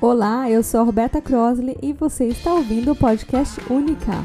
Olá, eu sou a Roberta Crosley e você está ouvindo o podcast Única.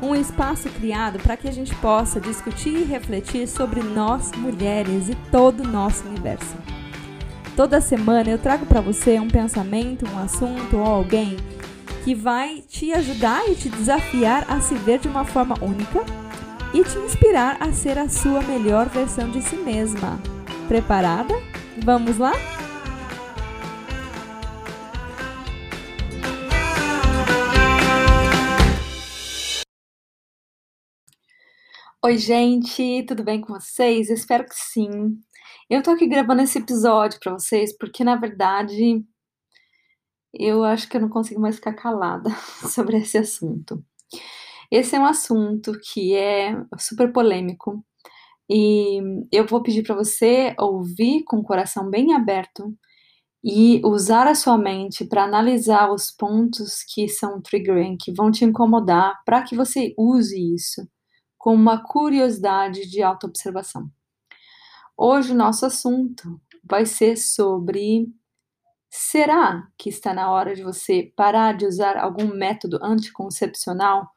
Um espaço criado para que a gente possa discutir e refletir sobre nós, mulheres e todo o nosso universo. Toda semana eu trago para você um pensamento, um assunto ou alguém que vai te ajudar e te desafiar a se ver de uma forma única e te inspirar a ser a sua melhor versão de si mesma. Preparada? Vamos lá? Oi, gente, tudo bem com vocês? Espero que sim. Eu tô aqui gravando esse episódio para vocês porque, na verdade, eu acho que eu não consigo mais ficar calada sobre esse assunto. Esse é um assunto que é super polêmico e eu vou pedir para você ouvir com o coração bem aberto e usar a sua mente para analisar os pontos que são triggering, que vão te incomodar, para que você use isso com uma curiosidade de autoobservação. Hoje o nosso assunto vai ser sobre será que está na hora de você parar de usar algum método anticoncepcional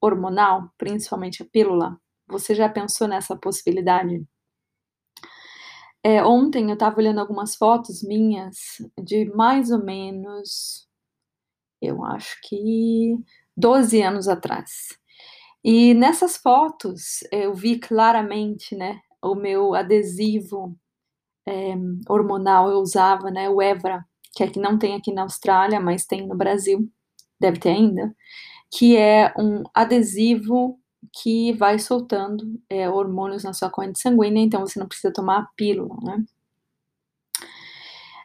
hormonal, principalmente a pílula? Você já pensou nessa possibilidade? É, ontem eu estava olhando algumas fotos minhas de mais ou menos, eu acho que 12 anos atrás. E nessas fotos eu vi claramente, né, o meu adesivo é, hormonal eu usava, né, o Evra, que é que não tem aqui na Austrália, mas tem no Brasil, deve ter ainda, que é um adesivo que vai soltando é, hormônios na sua corrente sanguínea, então você não precisa tomar a pílula, né?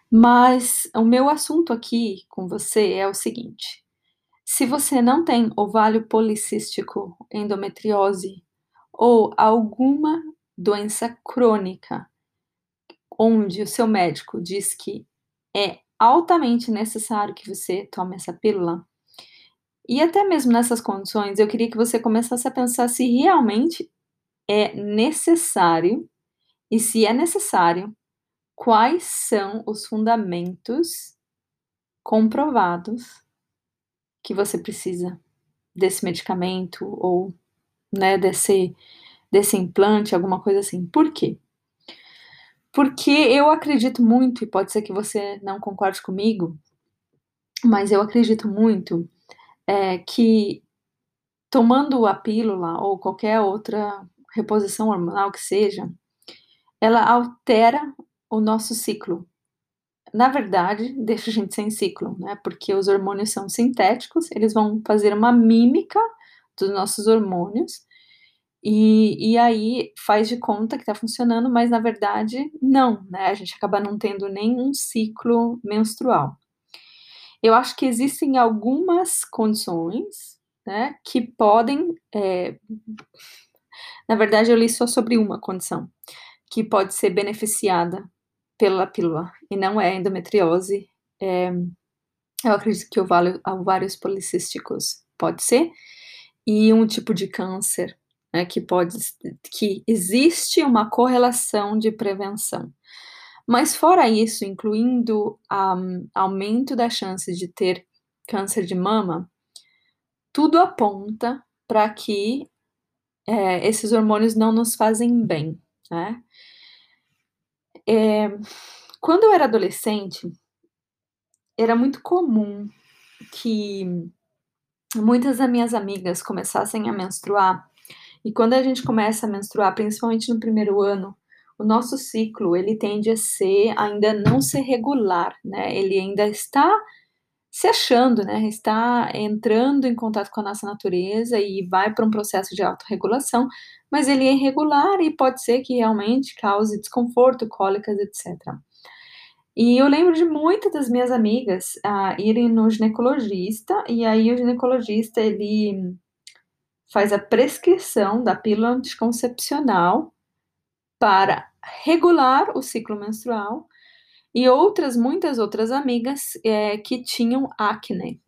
Mas o meu assunto aqui com você é o seguinte: se você não tem ovário policístico, endometriose ou alguma doença crônica, onde o seu médico diz que é altamente necessário que você tome essa pílula, e até mesmo nessas condições, eu queria que você começasse a pensar se realmente é necessário e se é necessário, quais são os fundamentos comprovados que você precisa desse medicamento ou né, desse, desse implante, alguma coisa assim. Por quê? Porque eu acredito muito, e pode ser que você não concorde comigo, mas eu acredito muito é, que tomando a pílula ou qualquer outra reposição hormonal que seja, ela altera o nosso ciclo. Na verdade, deixa a gente sem ciclo, né? Porque os hormônios são sintéticos, eles vão fazer uma mímica dos nossos hormônios e, e aí faz de conta que está funcionando, mas na verdade não, né? A gente acaba não tendo nenhum ciclo menstrual. Eu acho que existem algumas condições, né, que podem, é, na verdade, eu li só sobre uma condição, que pode ser beneficiada pela pílula, e não é endometriose. É, eu acredito que ovário, ovários policísticos pode ser, e um tipo de câncer, né, que pode, que existe uma correlação de prevenção. Mas fora isso, incluindo um, aumento da chance de ter câncer de mama, tudo aponta para que é, esses hormônios não nos fazem bem, né? É, quando eu era adolescente, era muito comum que muitas das minhas amigas começassem a menstruar, e quando a gente começa a menstruar, principalmente no primeiro ano, o nosso ciclo ele tende a ser ainda não ser regular, né? Ele ainda está se achando, né? Está entrando em contato com a nossa natureza e vai para um processo de autorregulação, mas ele é irregular e pode ser que realmente cause desconforto, cólicas, etc. E eu lembro de muitas das minhas amigas uh, irem no ginecologista, e aí o ginecologista ele faz a prescrição da pílula anticoncepcional para regular o ciclo menstrual e outras, muitas outras amigas é, que tinham acne.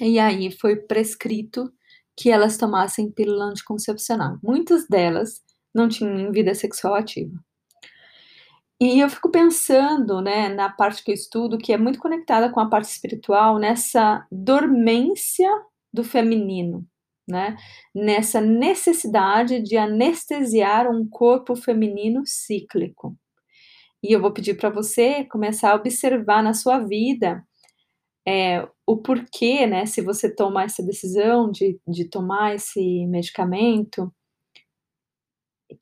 E aí foi prescrito que elas tomassem pílula anticoncepcional. Muitas delas não tinham vida sexual ativa. E eu fico pensando, né, na parte que eu estudo, que é muito conectada com a parte espiritual, nessa dormência do feminino, né? Nessa necessidade de anestesiar um corpo feminino cíclico. E eu vou pedir para você começar a observar na sua vida é, o porquê, né? Se você tomar essa decisão de, de tomar esse medicamento,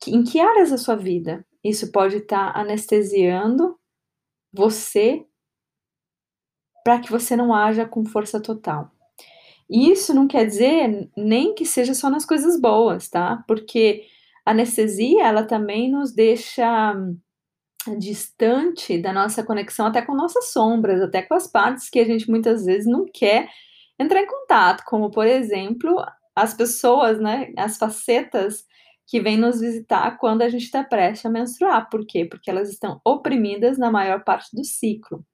em que áreas da sua vida isso pode estar tá anestesiando você para que você não haja com força total. E isso não quer dizer nem que seja só nas coisas boas, tá? Porque a anestesia, ela também nos deixa distante da nossa conexão até com nossas sombras, até com as partes que a gente muitas vezes não quer entrar em contato, como por exemplo, as pessoas, né, as facetas que vêm nos visitar quando a gente está prestes a menstruar. Por quê? Porque elas estão oprimidas na maior parte do ciclo.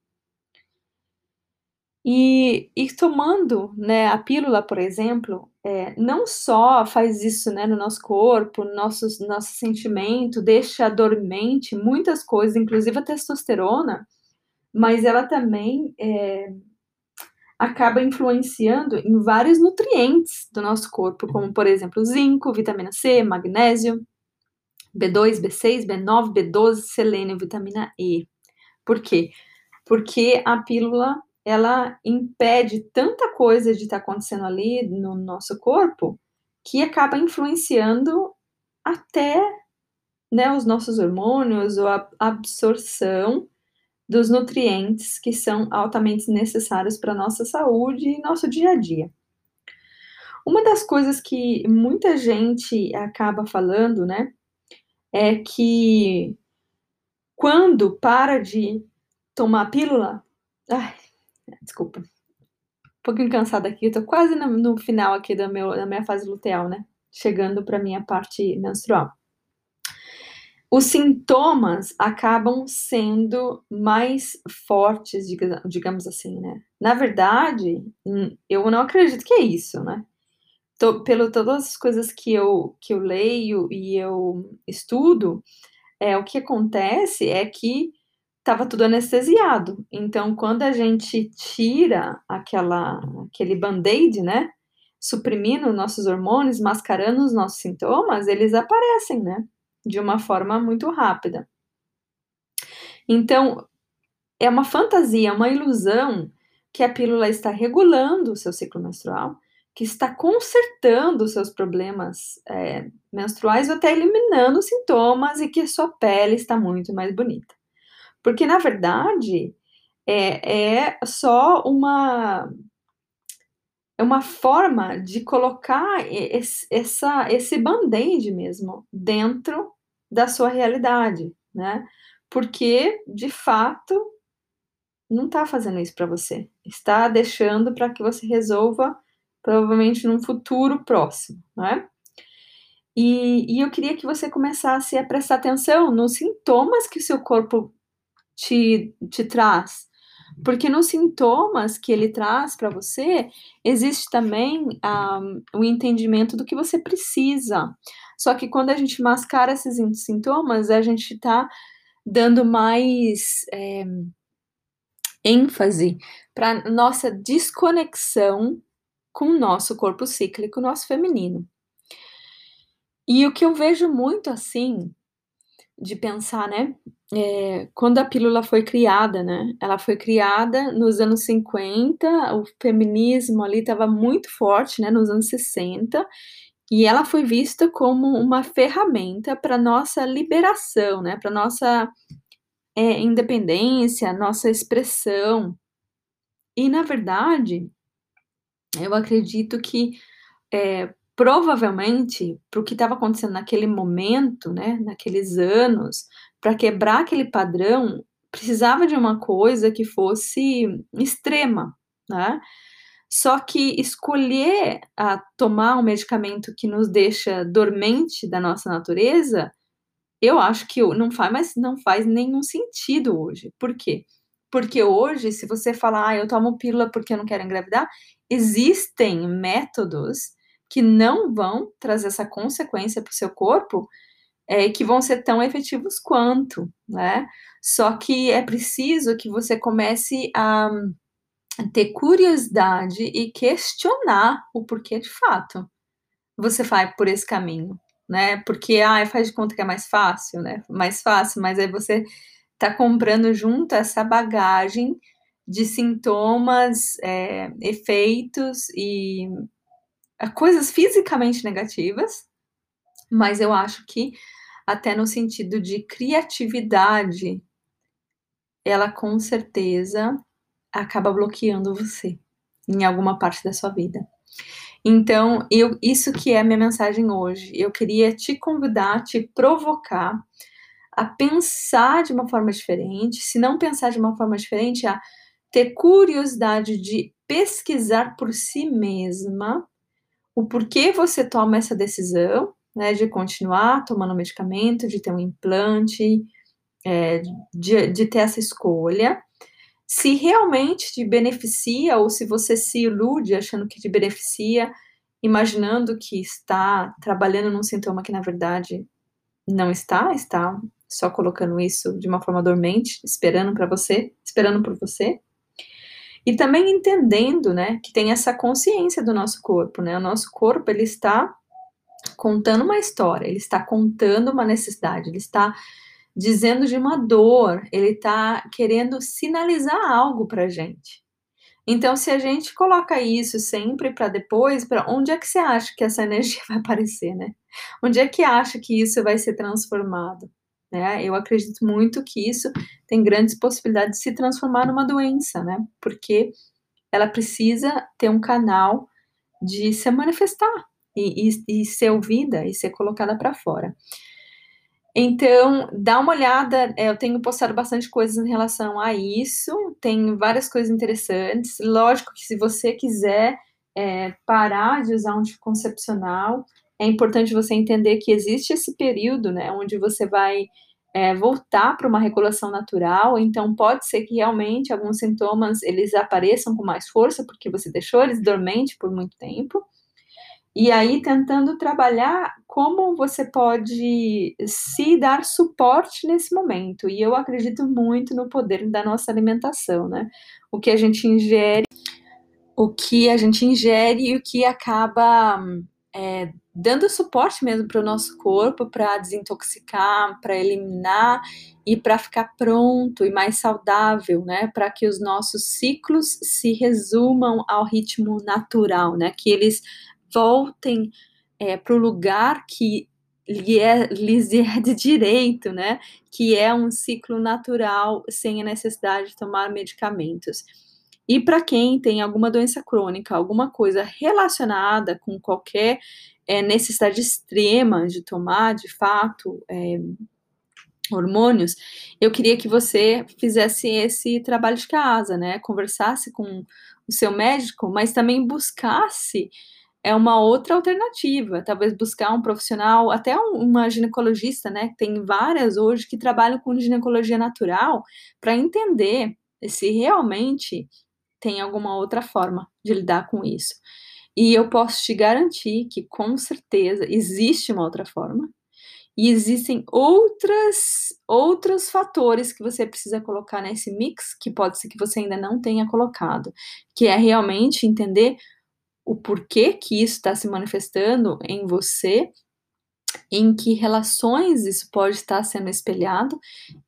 E, e tomando né, a pílula, por exemplo, é, não só faz isso né, no nosso corpo, no nosso, nosso sentimento, deixa dormente muitas coisas, inclusive a testosterona, mas ela também é, acaba influenciando em vários nutrientes do nosso corpo, como por exemplo zinco, vitamina C, magnésio, B2, B6, B9, B12, selênio, vitamina E. Por quê? Porque a pílula ela impede tanta coisa de estar tá acontecendo ali no nosso corpo que acaba influenciando até né, os nossos hormônios ou a absorção dos nutrientes que são altamente necessários para a nossa saúde e nosso dia a dia. Uma das coisas que muita gente acaba falando, né, é que quando para de tomar pílula, ai, Desculpa. Um pouquinho cansada aqui, eu tô quase no, no final aqui da, meu, da minha fase luteal, né? Chegando para minha parte menstrual. Os sintomas acabam sendo mais fortes, digamos assim, né? Na verdade, hum, eu não acredito que é isso, né? Tô, pelo todas as coisas que eu, que eu leio e eu estudo, é, o que acontece é que estava tudo anestesiado. Então, quando a gente tira aquela, aquele band-aid, né? Suprimindo nossos hormônios, mascarando os nossos sintomas, eles aparecem, né? De uma forma muito rápida. Então, é uma fantasia, uma ilusão que a pílula está regulando o seu ciclo menstrual, que está consertando os seus problemas é, menstruais ou até eliminando sintomas e que sua pele está muito mais bonita. Porque, na verdade, é, é só uma, é uma forma de colocar esse, essa, esse band-aid mesmo dentro da sua realidade, né? Porque, de fato, não está fazendo isso para você. Está deixando para que você resolva, provavelmente, num futuro próximo, né? E, e eu queria que você começasse a prestar atenção nos sintomas que o seu corpo te, te traz. Porque nos sintomas que ele traz para você, existe também um, o entendimento do que você precisa. Só que quando a gente mascara esses sintomas, a gente está dando mais é, ênfase para nossa desconexão com o nosso corpo cíclico, nosso feminino. E o que eu vejo muito assim, de pensar, né, é, quando a pílula foi criada, né? Ela foi criada nos anos 50, o feminismo ali estava muito forte, né? Nos anos 60, e ela foi vista como uma ferramenta para nossa liberação, né? Para nossa é, independência, nossa expressão. E na verdade, eu acredito que é, provavelmente para o que estava acontecendo naquele momento, né? Naqueles anos para quebrar aquele padrão, precisava de uma coisa que fosse extrema, né? Só que escolher a tomar um medicamento que nos deixa dormente da nossa natureza, eu acho que não faz, mas não faz nenhum sentido hoje. Por quê? Porque hoje, se você falar, ah, eu tomo pílula porque eu não quero engravidar, existem métodos que não vão trazer essa consequência para o seu corpo é, que vão ser tão efetivos quanto, né? Só que é preciso que você comece a ter curiosidade e questionar o porquê de fato você vai por esse caminho, né? Porque, ah, faz de conta que é mais fácil, né? Mais fácil, mas aí você tá comprando junto essa bagagem de sintomas, é, efeitos e coisas fisicamente negativas, mas eu acho que até no sentido de criatividade, ela com certeza acaba bloqueando você em alguma parte da sua vida. Então, eu, isso que é a minha mensagem hoje. Eu queria te convidar, te provocar a pensar de uma forma diferente, se não pensar de uma forma diferente, a ter curiosidade de pesquisar por si mesma o porquê você toma essa decisão, né, de continuar tomando medicamento, de ter um implante, é, de, de ter essa escolha, se realmente te beneficia ou se você se ilude achando que te beneficia, imaginando que está trabalhando num sintoma que na verdade não está, está só colocando isso de uma forma dormente, esperando para você, esperando por você. E também entendendo, né, que tem essa consciência do nosso corpo, né? O nosso corpo ele está contando uma história, ele está contando uma necessidade, ele está dizendo de uma dor, ele está querendo sinalizar algo para gente. Então, se a gente coloca isso sempre para depois, para onde é que você acha que essa energia vai aparecer, né? Onde é que acha que isso vai ser transformado? Né? Eu acredito muito que isso tem grandes possibilidades de se transformar numa doença, né? Porque ela precisa ter um canal de se manifestar e, e, e ser ouvida e ser colocada para fora. Então, dá uma olhada, é, eu tenho postado bastante coisas em relação a isso, tem várias coisas interessantes. Lógico que se você quiser é, parar de usar um anticoncepcional, é importante você entender que existe esse período, né, onde você vai é, voltar para uma regulação natural, então pode ser que realmente alguns sintomas eles apareçam com mais força, porque você deixou eles dormente por muito tempo, e aí tentando trabalhar como você pode se dar suporte nesse momento. E eu acredito muito no poder da nossa alimentação, né? O que a gente ingere, o que a gente ingere e o que acaba é, dando suporte mesmo para o nosso corpo para desintoxicar, para eliminar e para ficar pronto e mais saudável, né? Para que os nossos ciclos se resumam ao ritmo natural, né? Que eles voltem é, para o lugar que lhe é, lhes é de direito, né? Que é um ciclo natural sem a necessidade de tomar medicamentos. E para quem tem alguma doença crônica, alguma coisa relacionada com qualquer é, necessidade extrema de tomar, de fato, é, hormônios, eu queria que você fizesse esse trabalho de casa, né? Conversasse com o seu médico, mas também buscasse é uma outra alternativa, talvez buscar um profissional, até uma ginecologista, né? Tem várias hoje que trabalham com ginecologia natural para entender se realmente tem alguma outra forma de lidar com isso. E eu posso te garantir que com certeza existe uma outra forma. E existem outras outros fatores que você precisa colocar nesse mix que pode ser que você ainda não tenha colocado, que é realmente entender o porquê que isso está se manifestando em você, em que relações isso pode estar sendo espelhado,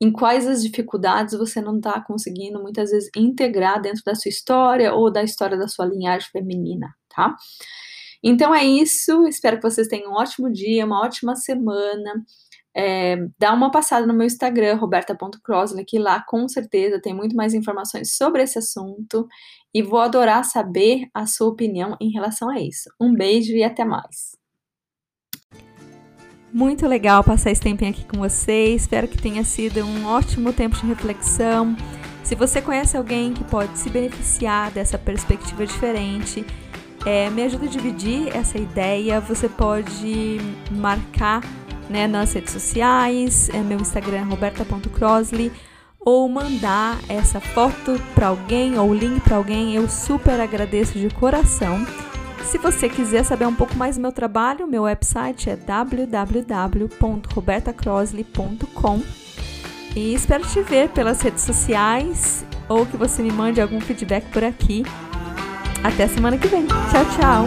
em quais as dificuldades você não está conseguindo muitas vezes integrar dentro da sua história ou da história da sua linhagem feminina, tá? Então é isso, espero que vocês tenham um ótimo dia, uma ótima semana. É, dá uma passada no meu Instagram, roberta.crossley, que lá com certeza tem muito mais informações sobre esse assunto e vou adorar saber a sua opinião em relação a isso. Um beijo e até mais. Muito legal passar esse tempinho aqui com você. Espero que tenha sido um ótimo tempo de reflexão. Se você conhece alguém que pode se beneficiar dessa perspectiva diferente, é, me ajuda a dividir essa ideia. Você pode marcar né, nas redes sociais, é, meu Instagram é roberta.crossley ou mandar essa foto para alguém ou o link para alguém, eu super agradeço de coração. Se você quiser saber um pouco mais do meu trabalho, meu website é www.robertacrosley.com e espero te ver pelas redes sociais ou que você me mande algum feedback por aqui. Até semana que vem. Tchau, tchau!